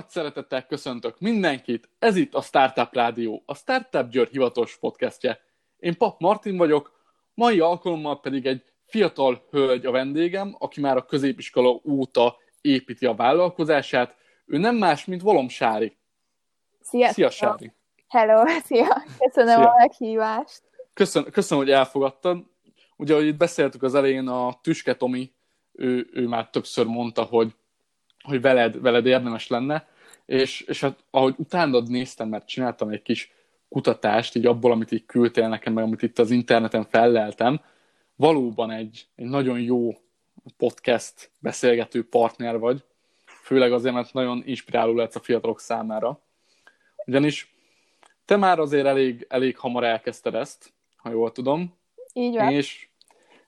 Nagy szeretettel köszöntök mindenkit, ez itt a Startup Rádió, a Startup Győr hivatalos podcastje. Én Pap Martin vagyok, mai alkalommal pedig egy fiatal hölgy a vendégem, aki már a középiskola óta építi a vállalkozását. Ő nem más, mint Volom Sári. Szia, Szia Sári! Hello, szia! Köszönöm szia. a meghívást. Köszön, köszönöm, hogy elfogadtad. Ugye, ahogy itt beszéltük az elején, a Tüske Tomi, ő, ő már többször mondta, hogy hogy veled, veled érdemes lenne, és, és hát ahogy utánad néztem, mert csináltam egy kis kutatást, így abból, amit így küldtél nekem, meg amit itt az interneten felleltem, valóban egy, egy nagyon jó podcast beszélgető partner vagy, főleg azért, mert nagyon inspiráló lesz a fiatalok számára. Ugyanis te már azért elég, elég hamar elkezdted ezt, ha jól tudom. Így van. És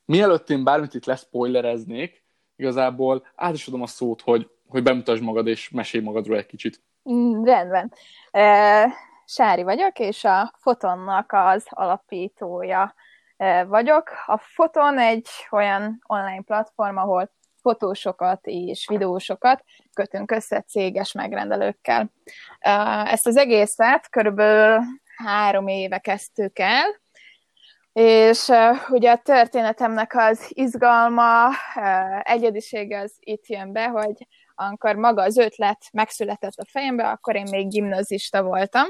mielőtt én bármit itt leszpoilereznék, igazából át is adom a szót, hogy hogy bemutasd magad, és mesélj magadról egy kicsit. Mm, rendben. E, Sári vagyok, és a Fotonnak az alapítója e, vagyok. A Foton egy olyan online platform, ahol fotósokat és videósokat kötünk össze céges megrendelőkkel. Ezt az egészet körülbelül három éve kezdtük el, és uh, ugye a történetemnek az izgalma, uh, egyedisége az itt jön be, hogy amikor maga az ötlet megszületett a fejembe, akkor én még gimnazista voltam,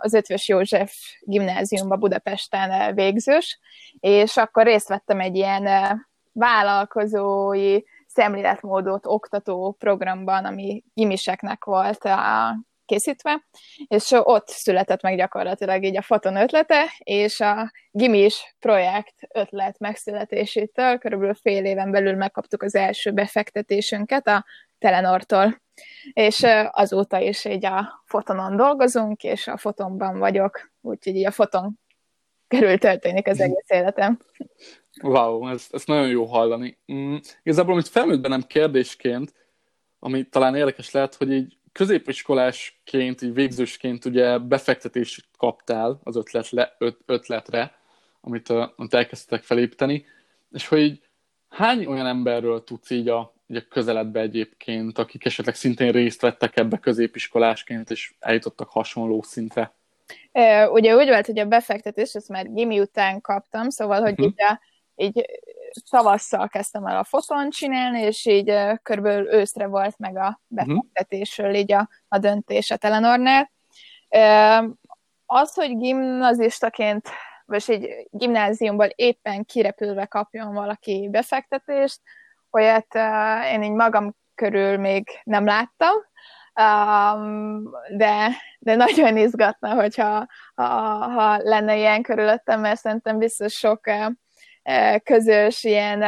az Ötvös József gimnáziumban Budapesten végzős, és akkor részt vettem egy ilyen vállalkozói szemléletmódot oktató programban, ami gimiseknek volt a készítve, és ott született meg gyakorlatilag így a Foton ötlete, és a Gimis projekt ötlet megszületésétől körülbelül fél éven belül megkaptuk az első befektetésünket a Telenortól. És azóta is így a Fotonon dolgozunk, és a Fotonban vagyok, úgyhogy így a Foton körül történik az egész életem. Wow, ez, ez nagyon jó hallani. Mm, igazából, amit felmerült bennem kérdésként, ami talán érdekes lehet, hogy így középiskolásként, így végzősként ugye befektetést kaptál az ötletle, öt, ötletre, amit, amit elkezdtek felépíteni, és hogy így hány olyan emberről tudsz így a, így a közeledbe egyébként, akik esetleg szintén részt vettek ebbe középiskolásként, és eljutottak hasonló szintre? Ugye úgy volt, hogy a befektetés, ezt már gimi után kaptam, szóval, hogy uh-huh. így, a, így tavasszal kezdtem el a foton csinálni, és így körülbelül őszre volt meg a mhm. befektetésről így a, a döntés a Telenornál. Az, hogy gimnazistaként, vagy egy gimnáziumban éppen kirepülve kapjon valaki befektetést, olyat én így magam körül még nem láttam, de, de nagyon izgatna, hogyha ha, ha lenne ilyen körülöttem, mert szerintem biztos sok közös ilyen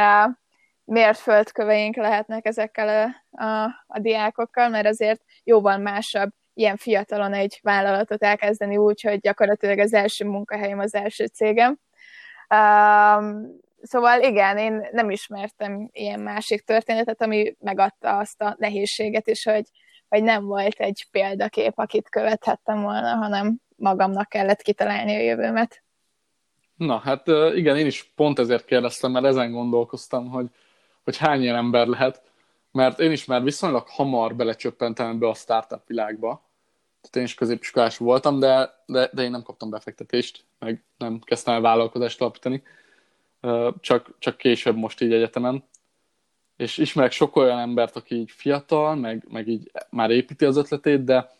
mérföldköveink lehetnek ezekkel a, a, a diákokkal, mert azért jóval másabb ilyen fiatalon egy vállalatot elkezdeni úgy, hogy gyakorlatilag az első munkahelyem az első cégem. Um, szóval igen, én nem ismertem ilyen másik történetet, ami megadta azt a nehézséget is, hogy, hogy nem volt egy példakép, akit követhettem volna, hanem magamnak kellett kitalálni a jövőmet. Na, hát igen, én is pont ezért kérdeztem, mert ezen gondolkoztam, hogy, hogy hány ilyen ember lehet, mert én is már viszonylag hamar belecsöppentem ebbe a startup világba. Tehát én is középiskolás voltam, de, de, de én nem kaptam befektetést, meg nem kezdtem el vállalkozást alapítani, csak, csak később most így egyetemen. És ismerek sok olyan embert, aki így fiatal, meg, meg így már építi az ötletét, de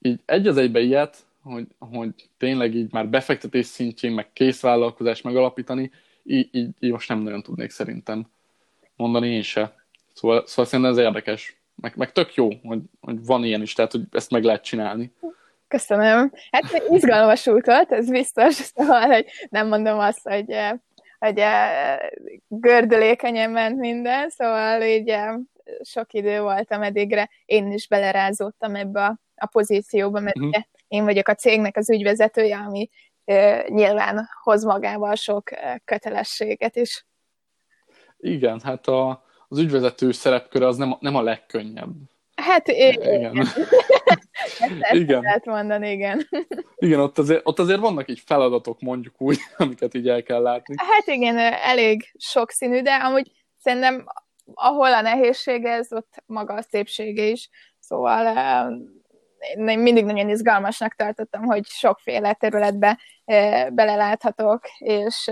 így egy az egybe ilyet, hogy, hogy tényleg így már befektetés szintjén, meg készvállalkozás megalapítani, így, így, így most nem nagyon tudnék szerintem mondani én se. Szóval, szóval szerintem ez érdekes. Meg, meg tök jó, hogy, hogy van ilyen is, tehát hogy ezt meg lehet csinálni. Köszönöm. Hát izgalmas út volt, ez biztos, szóval hogy nem mondom azt, hogy, hogy eh, gördülékenyen ment minden, szóval így eh, sok idő voltam eddigre, én is belerázódtam ebbe a, a pozícióba, mert uh-huh én vagyok a cégnek az ügyvezetője, ami nyilván hoz magával sok kötelességet is. Igen, hát a, az ügyvezető szerepköre az nem, nem a legkönnyebb. Hát igen. Ezt igen. lehet mondani, igen. Igen, ott azért, ott azért vannak így feladatok, mondjuk úgy, amiket így el kell látni. Hát igen, elég sokszínű, de amúgy szerintem ahol a nehézség ez, ott maga a szépsége is. Szóval én mindig nagyon izgalmasnak tartottam, hogy sokféle területbe beleláthatok, és,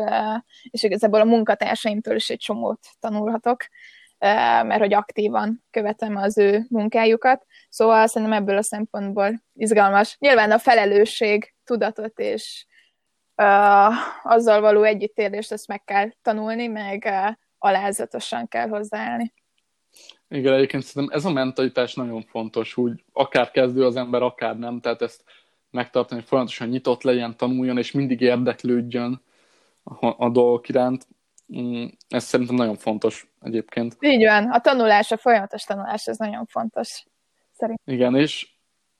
és igazából a munkatársaimtól is egy csomót tanulhatok, mert hogy aktívan követem az ő munkájukat. Szóval szerintem ebből a szempontból izgalmas. Nyilván a felelősség, tudatot és uh, azzal való együttélést ezt meg kell tanulni, meg uh, alázatosan kell hozzáállni. Igen, egyébként szerintem ez a mentalitás nagyon fontos, úgy akár kezdő az ember, akár nem, tehát ezt megtartani, hogy folyamatosan nyitott legyen, tanuljon, és mindig érdeklődjön a, a dolgok iránt. Mm, ez szerintem nagyon fontos egyébként. Így van, a tanulás, a folyamatos tanulás, ez nagyon fontos. Szerintem. Igen, és,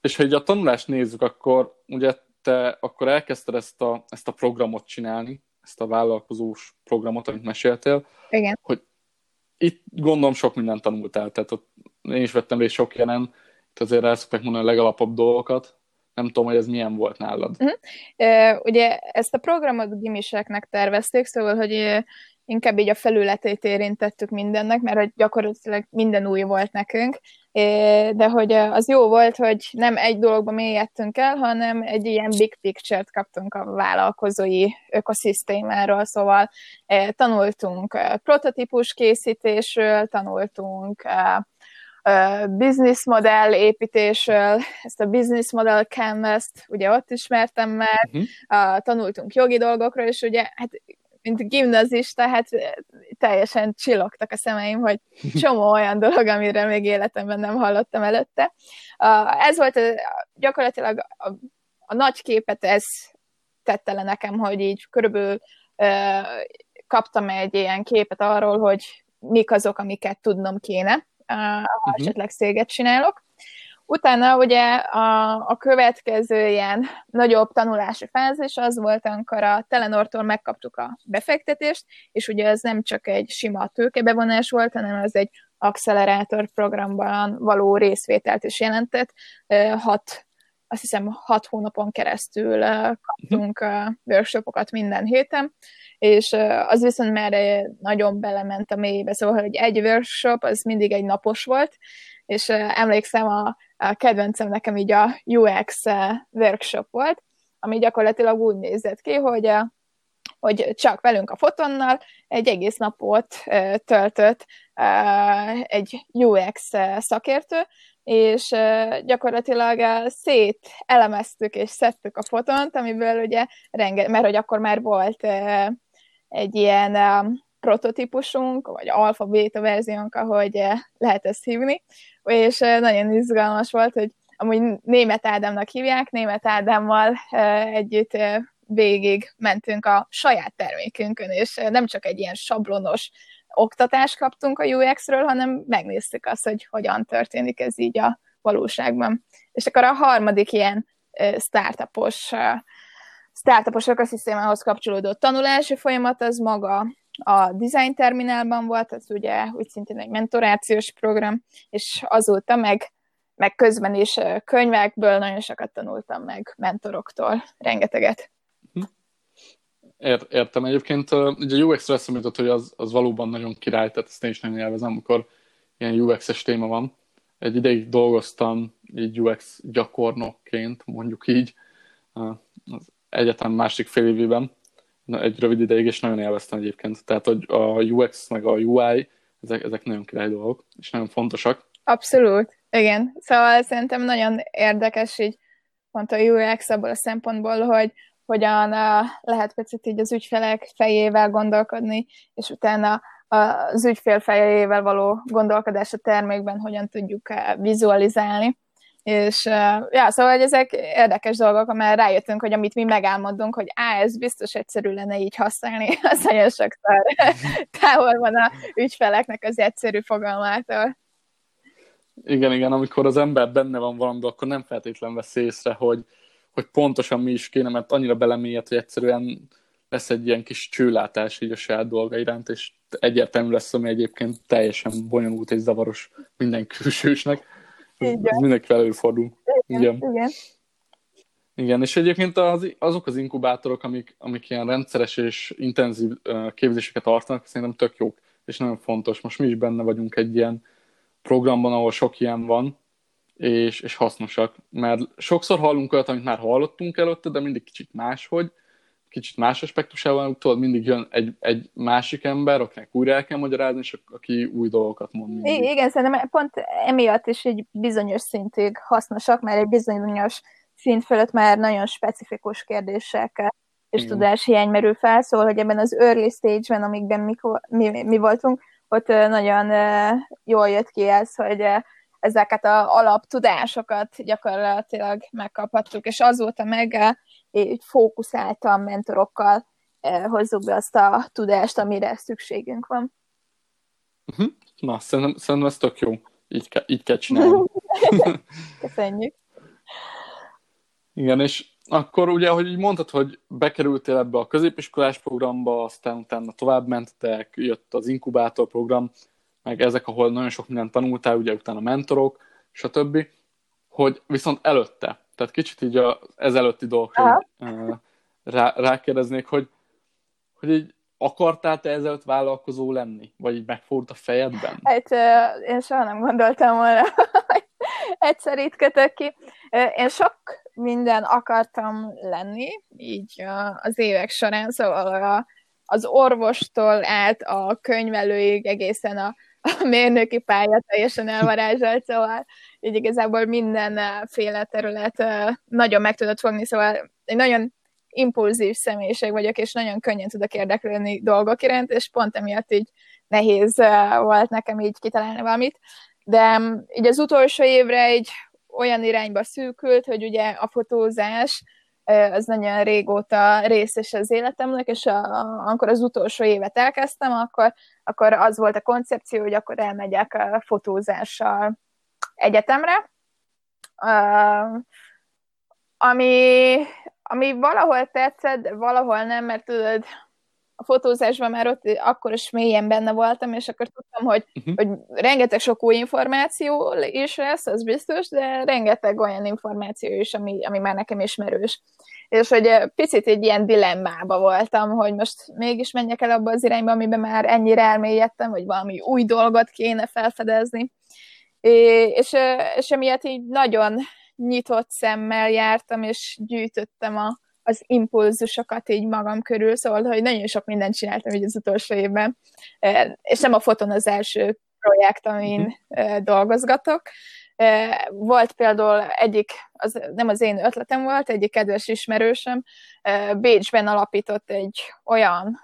és ha így a tanulást nézzük, akkor ugye te akkor elkezdted ezt a, ezt a programot csinálni, ezt a vállalkozós programot, amit meséltél. Igen. Hogy itt gondolom sok mindent tanultál, tehát ott én is vettem részt sok jelen, itt azért el szokták mondani a legalapabb dolgokat. Nem tudom, hogy ez milyen volt nálad. Uh-huh. Uh, ugye ezt a programot gimiseknek tervezték, szóval, hogy inkább így a felületét érintettük mindennek, mert gyakorlatilag minden új volt nekünk, de hogy az jó volt, hogy nem egy dologba mélyedtünk el, hanem egy ilyen big picture-t kaptunk a vállalkozói ökoszisztémáról, szóval tanultunk prototípus készítésről, tanultunk business modell építésről, ezt a business model canvas-t ugye ott ismertem meg, uh-huh. tanultunk jogi dolgokról, és ugye hát mint gimnazista, hát teljesen csillogtak a szemeim, hogy csomó olyan dolog, amire még életemben nem hallottam előtte. Ez volt gyakorlatilag a, a nagy képet, ez tette le nekem, hogy így körülbelül kaptam egy ilyen képet arról, hogy mik azok, amiket tudnom kéne, ha uh-huh. esetleg széget csinálok. Utána ugye a, a következő ilyen nagyobb tanulási fázis az volt, amikor a Telenortól megkaptuk a befektetést, és ugye ez nem csak egy sima tőkebevonás volt, hanem az egy accelerátor programban való részvételt is jelentett. Hat, azt hiszem hat hónapon keresztül kaptunk workshopokat minden héten, és az viszont már nagyon belement a mélybe, szóval hogy egy workshop az mindig egy napos volt, és emlékszem a a kedvencem nekem így a UX eh, workshop volt, ami gyakorlatilag úgy nézett ki, hogy, eh, hogy csak velünk a fotonnal egy egész napot eh, töltött egy UX szakértő, és gyakorlatilag szét elemeztük és szedtük a fotont, amiből ugye renge, mert hogy akkor már volt egy ilyen prototípusunk, vagy alfa-beta verziónk, ahogy lehet ezt hívni, és nagyon izgalmas volt, hogy amúgy német Ádámnak hívják, német Ádámmal együtt végig mentünk a saját termékünkön, és nem csak egy ilyen sablonos oktatást kaptunk a UX-ről, hanem megnéztük azt, hogy hogyan történik ez így a valóságban. És akkor a harmadik ilyen startupos, startupos ökoszisztémához kapcsolódó tanulási folyamat az maga a Design Terminálban volt, ez ugye úgy szintén egy mentorációs program, és azóta meg, meg közben is könyvekből nagyon sokat tanultam meg mentoroktól, rengeteget. Hm. értem. Egyébként ugye a UX-re eszembe hogy az, az valóban nagyon király, tehát ezt én is nagyon élvezem, amikor ilyen UX-es téma van. Egy ideig dolgoztam így UX gyakornokként, mondjuk így, az egyetem másik fél évében, egy rövid ideig, és nagyon élveztem egyébként. Tehát, hogy a UX meg a UI, ezek, ezek nagyon király dolgok, és nagyon fontosak. Abszolút, igen. Szóval szerintem nagyon érdekes így pont a UX abból a szempontból, hogy hogyan lehet picit így az ügyfelek fejével gondolkodni, és utána az ügyfél fejével való gondolkodás a termékben hogyan tudjuk vizualizálni. És ja, szóval hogy ezek érdekes dolgok, amely rájöttünk, hogy amit mi megálmodunk, hogy á, ez biztos egyszerű lenne így használni, az nagyon sokszor távol van a ügyfeleknek az egyszerű fogalmától. Igen, igen, amikor az ember benne van valami, akkor nem feltétlen vesz észre, hogy, hogy pontosan mi is kéne, mert annyira belemélyed, hogy egyszerűen lesz egy ilyen kis csőlátás így a saját dolga iránt, és egyértelmű lesz, ami egyébként teljesen bonyolult és zavaros minden külsősnek. Ez mindenkivel előfordul. Igen, igen. igen. Igen, és egyébként az, azok az inkubátorok, amik, amik ilyen rendszeres és intenzív képzéseket tartanak, szerintem tök jók, és nagyon fontos. Most mi is benne vagyunk egy ilyen programban, ahol sok ilyen van, és, és hasznosak. Mert sokszor hallunk olyat, amit már hallottunk előtte, de mindig kicsit máshogy, kicsit más aspektusával, tudod, mindig jön egy, egy másik ember, akinek újra el kell magyarázni, és aki új dolgokat mond mindig. Igen, szerintem pont emiatt is egy bizonyos szintig hasznosak, mert egy bizonyos szint fölött már nagyon specifikus kérdések és Igen. tudáshiány merül fel, szóval, hogy ebben az early stage-ben, amikben mi, mi, mi voltunk, ott nagyon jól jött ki ez, hogy ezeket a alaptudásokat gyakorlatilag megkaphattuk, és azóta meg így fókuszáltan mentorokkal hozzuk be azt a tudást, amire szükségünk van. Uh-huh. Na, szerintem, szerintem ez tök jó. Így, ke- így kell csinálni. Köszönjük. Igen, és akkor ugye, hogy így mondtad, hogy bekerültél ebbe a középiskolás programba, aztán utána tovább mentetek, jött az inkubátor program, meg ezek, ahol nagyon sok mindent tanultál, ugye utána mentorok, stb., hogy viszont előtte, tehát kicsit így az ezelőtti dolgokra rá, rákérdeznék, hogy, hogy így akartál te ezelőtt vállalkozó lenni? Vagy így megfordult a fejedben? Hát én soha nem gondoltam volna, hogy egyszer itt kötök ki. Én sok minden akartam lenni, így az évek során, szóval az orvostól át a könyvelőig egészen a, a mérnöki pálya teljesen elvarázsolt, szóval így igazából mindenféle terület nagyon meg tudott fogni, szóval egy nagyon impulzív személyiség vagyok, és nagyon könnyen tudok érdeklődni dolgok iránt, és pont emiatt így nehéz volt nekem így kitalálni valamit. De mm, így az utolsó évre egy olyan irányba szűkült, hogy ugye a fotózás az nagyon régóta részes az életemnek, és a, amikor az utolsó évet elkezdtem, akkor, akkor az volt a koncepció, hogy akkor elmegyek a fotózással egyetemre, uh, ami, ami valahol tetszett, valahol nem, mert tudod, a fotózásban már ott akkor is mélyen benne voltam, és akkor tudtam, hogy, uh-huh. hogy rengeteg sok új információ is lesz, az biztos, de rengeteg olyan információ is, ami, ami már nekem ismerős. És hogy picit egy ilyen dilemmába voltam, hogy most mégis menjek el abba az irányba, amiben már ennyire elmélyedtem, vagy valami új dolgot kéne felfedezni. És, és emiatt így nagyon nyitott szemmel jártam, és gyűjtöttem a, az impulzusokat így magam körül, szóval, hogy nagyon sok mindent csináltam így az utolsó évben, és nem a foton az első projekt, amin uh-huh. dolgozgatok. Volt például egyik, az nem az én ötletem volt, egyik kedves ismerősöm Bécsben alapított egy olyan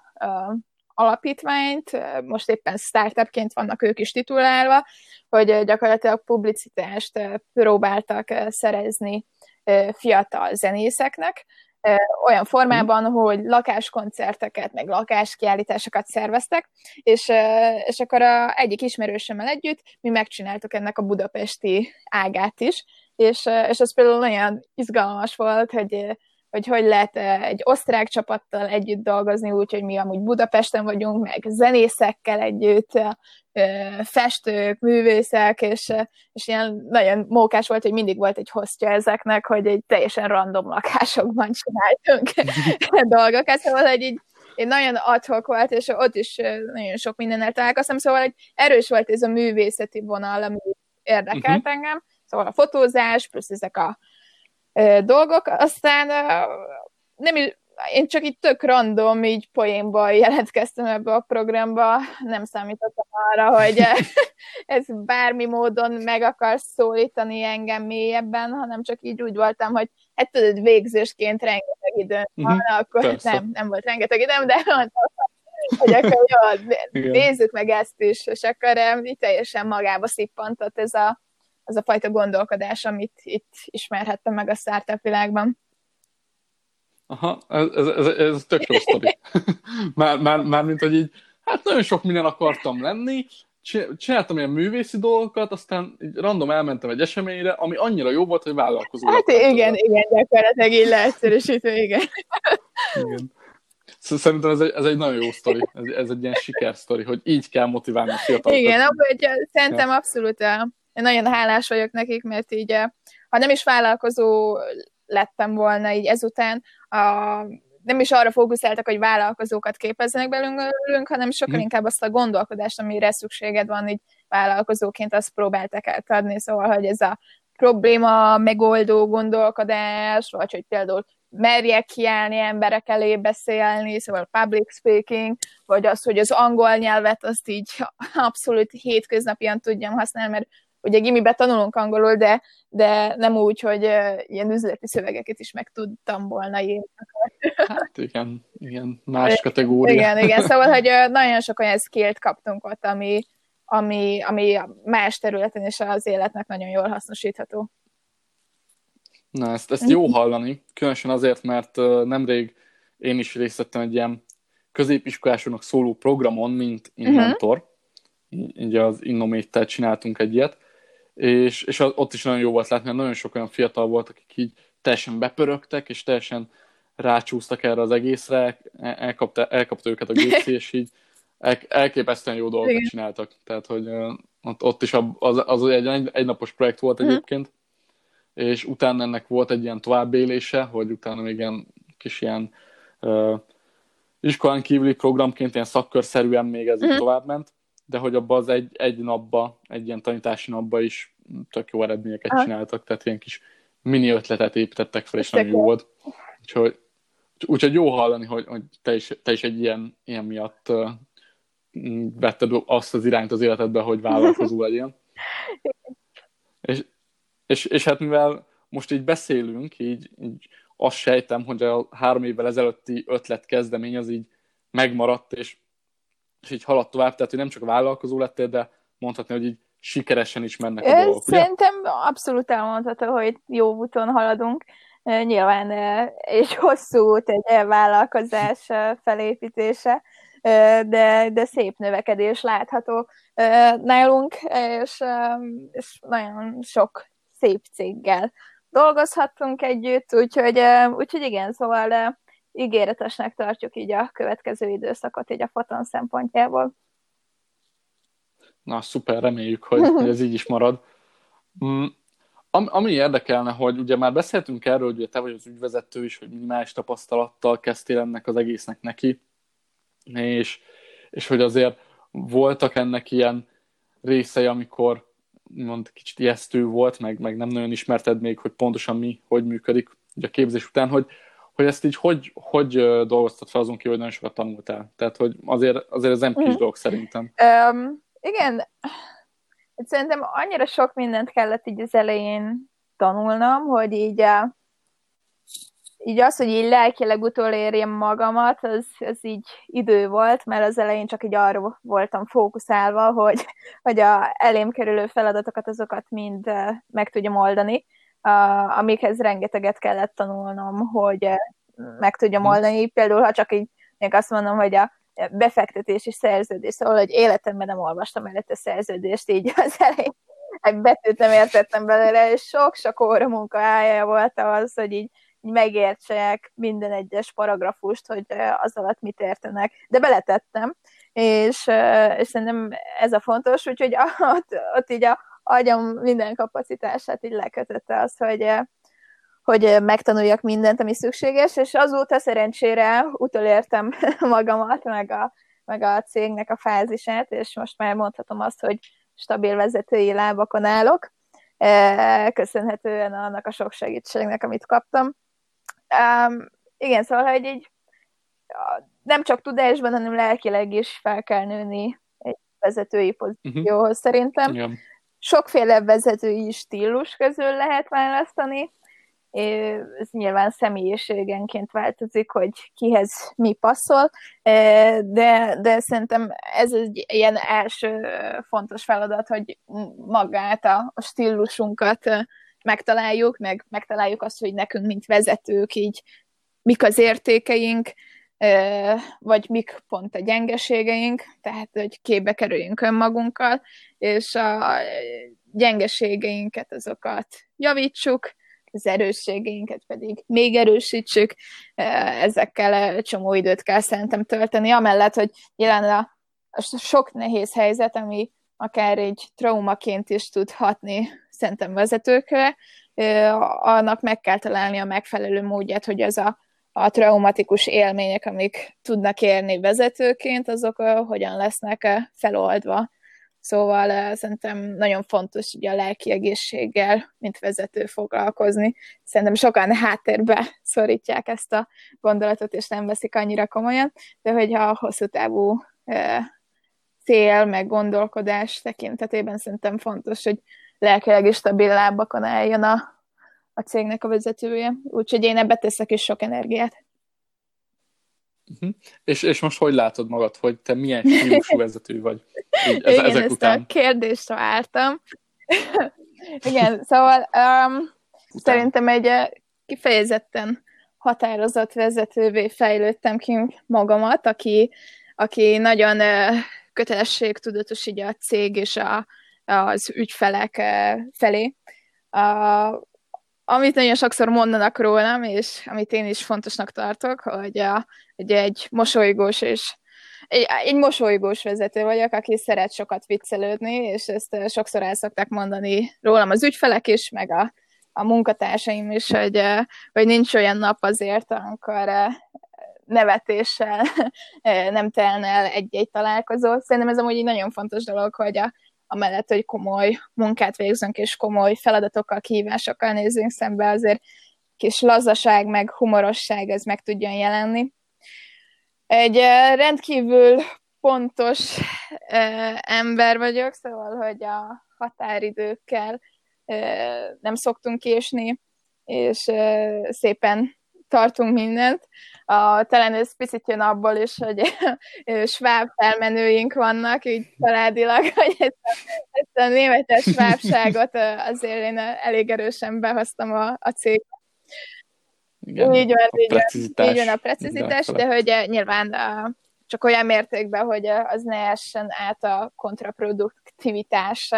alapítványt, most éppen startupként vannak ők is titulálva, hogy gyakorlatilag publicitást próbáltak szerezni fiatal zenészeknek, olyan formában, hogy lakáskoncerteket, meg lakáskiállításokat szerveztek, és, és akkor a egyik ismerősömmel együtt mi megcsináltuk ennek a budapesti ágát is, és, és az például nagyon izgalmas volt, hogy hogy hogy lehet egy osztrák csapattal együtt dolgozni, úgyhogy mi amúgy Budapesten vagyunk, meg zenészekkel együtt, festők, művészek, és, és ilyen nagyon mókás volt, hogy mindig volt egy hostja ezeknek, hogy egy teljesen random lakásokban csináltunk dolgokat, szóval egy így egy nagyon adhok volt, és ott is nagyon sok mindennel találkoztam, szóval egy erős volt ez a művészeti vonal, ami érdekelt uh-huh. engem, szóval a fotózás, plusz ezek a dolgok, aztán nem is, én csak így tök random, így poénba jelentkeztem ebbe a programba, nem számítottam arra, hogy ez bármi módon meg akar szólítani engem mélyebben, hanem csak így úgy voltam, hogy hát tudod, végzősként rengeteg időm van, uh-huh, akkor persze. nem, nem volt rengeteg időm, de mondtam, hogy akkor jó, nézzük meg ezt is, és akkor így teljesen magába szippantott ez a az a fajta gondolkodás, amit itt ismerhettem meg a startup világban. Aha, ez, ez, ez, ez tök jó sztori. már, már, már, mint hogy így, hát nagyon sok minden akartam lenni, csináltam ilyen művészi dolgokat, aztán így random elmentem egy eseményre, ami annyira jó volt, hogy vállalkozó. Hát igen, igen, gyakorlatilag így leegyszerűsítő, igen. igen. Szerintem ez egy, ez egy nagyon jó sztori, ez, ez egy ilyen sikersztori, hogy így kell motiválni a fiatalokat. Igen, abban szerintem abszolút a, én nagyon hálás vagyok nekik, mert így, ha nem is vállalkozó lettem volna így ezután, a, nem is arra fókuszáltak, hogy vállalkozókat képezzenek belőlünk, hanem sokkal mm. inkább azt a gondolkodást, amire szükséged van így vállalkozóként, azt próbáltak átadni, szóval, hogy ez a probléma megoldó gondolkodás, vagy hogy például merjek kiállni emberek elé beszélni, szóval public speaking, vagy az, hogy az angol nyelvet azt így abszolút hétköznapian tudjam használni, mert ugye gimibe tanulunk angolul, de, de nem úgy, hogy ilyen üzleti szövegeket is meg tudtam volna írni. Hát igen, igen, más kategória. Igen, igen, szóval, hogy nagyon sok olyan skillt kaptunk ott, ami, ami, ami más területen is az életnek nagyon jól hasznosítható. Na, ezt, ezt jó hallani, különösen azért, mert nemrég én is részt vettem egy ilyen középiskolásoknak szóló programon, mint inventor. Uh-huh. Így az Innomate-tel csináltunk egy ilyet, és, és ott is nagyon jó volt látni, mert nagyon sok olyan fiatal volt, akik így teljesen bepörögtek, és teljesen rácsúsztak erre az egészre, elkapta, elkapta őket a GC, és így el, elképesztően jó dolgokat Igen. csináltak. Tehát, hogy ott, ott is az, az egy, egy egynapos projekt volt uh-huh. egyébként, és utána ennek volt egy ilyen továbbélése, hogy utána még ilyen kis ilyen uh, iskolán kívüli programként, ilyen szakkörszerűen még ez uh-huh. így tovább ment, de hogy abban az egy, egy napba, egy ilyen tanítási napba is tök jó eredményeket uh-huh. csináltak, tehát ilyen kis mini ötletet építettek fel, és nagyon jó volt. Úgyhogy, úgyhogy jó hallani, hogy, hogy te, is, te is egy ilyen, ilyen miatt uh, vetted azt az irányt az életedbe, hogy vállalkozó legyen. és, és, és hát mivel most így beszélünk, így, így azt sejtem, hogy a három évvel ezelőtti ötlet kezdemény az így megmaradt, és, és így haladt tovább, tehát hogy nem csak vállalkozó lettél, de mondhatni, hogy így sikeresen is mennek a dolgok. Szerintem ugye? abszolút elmondható, hogy jó úton haladunk. Nyilván egy hosszú út egy vállalkozás felépítése, de, de szép növekedés látható nálunk, és, és nagyon sok szép céggel dolgozhattunk együtt, úgyhogy, úgyhogy igen, szóval ígéretesnek tartjuk így a következő időszakot így a foton szempontjából. Na, szuper, reméljük, hogy, hogy ez így is marad. Mm, ami érdekelne, hogy ugye már beszéltünk erről, hogy te vagy az ügyvezető is, hogy minimális tapasztalattal kezdtél ennek az egésznek neki, és, és hogy azért voltak ennek ilyen részei, amikor mond, kicsit ijesztő volt, meg, meg nem nagyon ismerted még, hogy pontosan mi, hogy működik ugye a képzés után, hogy, hogy ezt így hogy, hogy dolgoztad fel azon ki, hogy nagyon sokat tanultál? Tehát, hogy azért, azért ez nem kis mm. dolog szerintem. Um, igen, szerintem annyira sok mindent kellett így az elején tanulnom, hogy így a, így az, hogy így lelkileg utolérjem magamat, az, az így idő volt, mert az elején csak így arra voltam fókuszálva, hogy, hogy a elém kerülő feladatokat, azokat mind meg tudjam oldani, amikhez rengeteget kellett tanulnom, hogy meg tudjam oldani. Például, ha csak így még azt mondom, hogy a befektetési szerződés, szóval, hogy életemben nem olvastam előtte szerződést, így az elején egy betűt nem értettem belőle, és sok-sok óra munka volt az, hogy így így megértsek minden egyes paragrafust, hogy az alatt mit értenek. De beletettem, és, és szerintem ez a fontos, úgyhogy ott, ott így a agyam minden kapacitását így lekötötte az, hogy, hogy megtanuljak mindent, ami szükséges, és azóta szerencsére utolértem magamat, meg a, meg a cégnek a fázisát, és most már mondhatom azt, hogy stabil vezetői lábakon állok, köszönhetően annak a sok segítségnek, amit kaptam. Um, igen, szóval, hogy így nem csak tudásban, hanem lelkileg is fel kell nőni egy vezetői pozícióhoz uh-huh. szerintem. Igen. Sokféle vezetői stílus közül lehet választani, ez nyilván személyiségenként változik, hogy kihez mi passzol, de, de szerintem ez egy ilyen első fontos feladat, hogy magát a, stílusunkat megtaláljuk, meg megtaláljuk azt, hogy nekünk, mint vezetők, így mik az értékeink, vagy mik pont a gyengeségeink, tehát hogy képbe kerüljünk önmagunkkal, és a gyengeségeinket azokat javítsuk, az erősségeinket pedig még erősítsük, ezekkel csomó időt kell szerintem tölteni, amellett, hogy jelen a, sok nehéz helyzet, ami akár egy traumaként is tud hatni szerintem vezetőkre, annak meg kell találni a megfelelő módját, hogy ez a, a traumatikus élmények, amik tudnak érni vezetőként, azok hogyan lesznek feloldva. Szóval szerintem nagyon fontos ugye a lelki egészséggel, mint vezető foglalkozni. Szerintem sokan háttérbe szorítják ezt a gondolatot, és nem veszik annyira komolyan, de hogyha a hosszú távú cél, meg gondolkodás tekintetében szerintem fontos, hogy lelkileg is stabil lábakon álljon a, a cégnek a vezetője. Úgyhogy én ebbe teszek is sok energiát. Uh-huh. És, és most hogy látod magad, hogy te milyen stílusú vezető vagy? Így, ez, Igen, ezek ezt után. a kérdést vártam. Igen, szóval um, szerintem egy uh, kifejezetten határozott vezetővé fejlődtem ki magamat, aki, aki nagyon uh, kötelességtudatos így a cég és a, az ügyfelek uh, felé. Uh, amit nagyon sokszor mondanak rólam, és amit én is fontosnak tartok, hogy, a, hogy egy mosolygós és egy, egy mosolygós vezető vagyok, aki szeret sokat viccelődni, és ezt sokszor el szokták mondani rólam az ügyfelek is, meg a, a munkatársaim is, hogy, hogy nincs olyan nap azért, amikor nevetéssel nem telne el egy-egy találkozó. Szerintem ez amúgy egy nagyon fontos dolog, hogy a, amellett, hogy komoly munkát végzünk, és komoly feladatokkal, kihívásokkal nézünk szembe, azért kis lazaság, meg humorosság, ez meg tudjon jelenni. Egy rendkívül pontos ember vagyok, szóval, hogy a határidőkkel nem szoktunk késni, és szépen tartunk mindent. A, talán ez picit jön abból is, hogy sváb felmenőink vannak, így családilag, hogy ezt a, ezt a németes svábságot azért én elég erősen behoztam a, a cégbe. Igen, így van, így van, így van a precizitás, de hogy nyilván csak olyan mértékben, hogy az ne essen át a kontraproduktivitás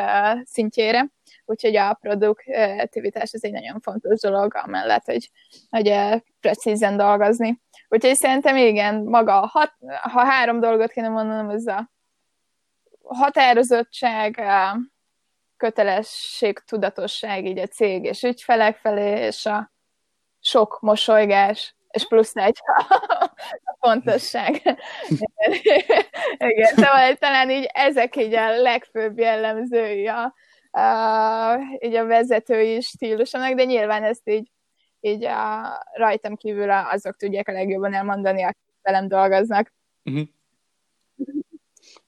szintjére. Úgyhogy a produktivitás az egy nagyon fontos dolog, amellett, hogy, hogy precízen dolgozni. Úgyhogy szerintem igen, maga, hat, ha három dolgot kéne mondanom, ez a határozottság, a kötelesség, tudatosság így a cég és ügyfelek felé, és a sok mosolygás, és plusz egy a fontosság. Igen, szóval talán így ezek így a legfőbb jellemzői a, a, így a vezetői stílusomnak, de nyilván ezt így, így a, rajtam kívül azok tudják a legjobban elmondani, akik velem dolgoznak. Uh-huh.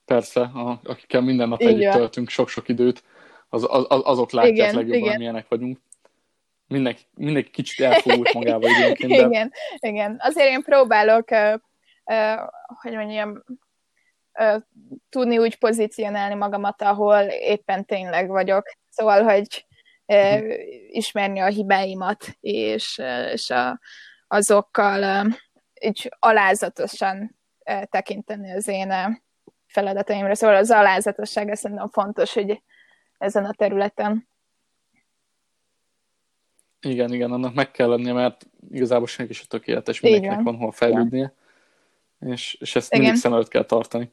Persze, a, akikkel minden nap együtt töltünk sok-sok időt, az, az, azok látják igen, legjobban, igen. milyenek vagyunk mindenki, mindenki kicsit elfogult magával időnként. De... Igen, igen. Azért én próbálok, uh, uh, hogy mondjam, uh, tudni úgy pozícionálni magamat, ahol éppen tényleg vagyok. Szóval, hogy ismerni a hibáimat, és, és a, azokkal így alázatosan tekinteni az én feladataimra. Szóval az alázatosság szerintem fontos, hogy ezen a területen. Igen, igen, annak meg kell lennie, mert igazából senki is a tökéletes, mindenkinek van hol fejlődnie, és, és ezt igen. mindig szem előtt kell tartani.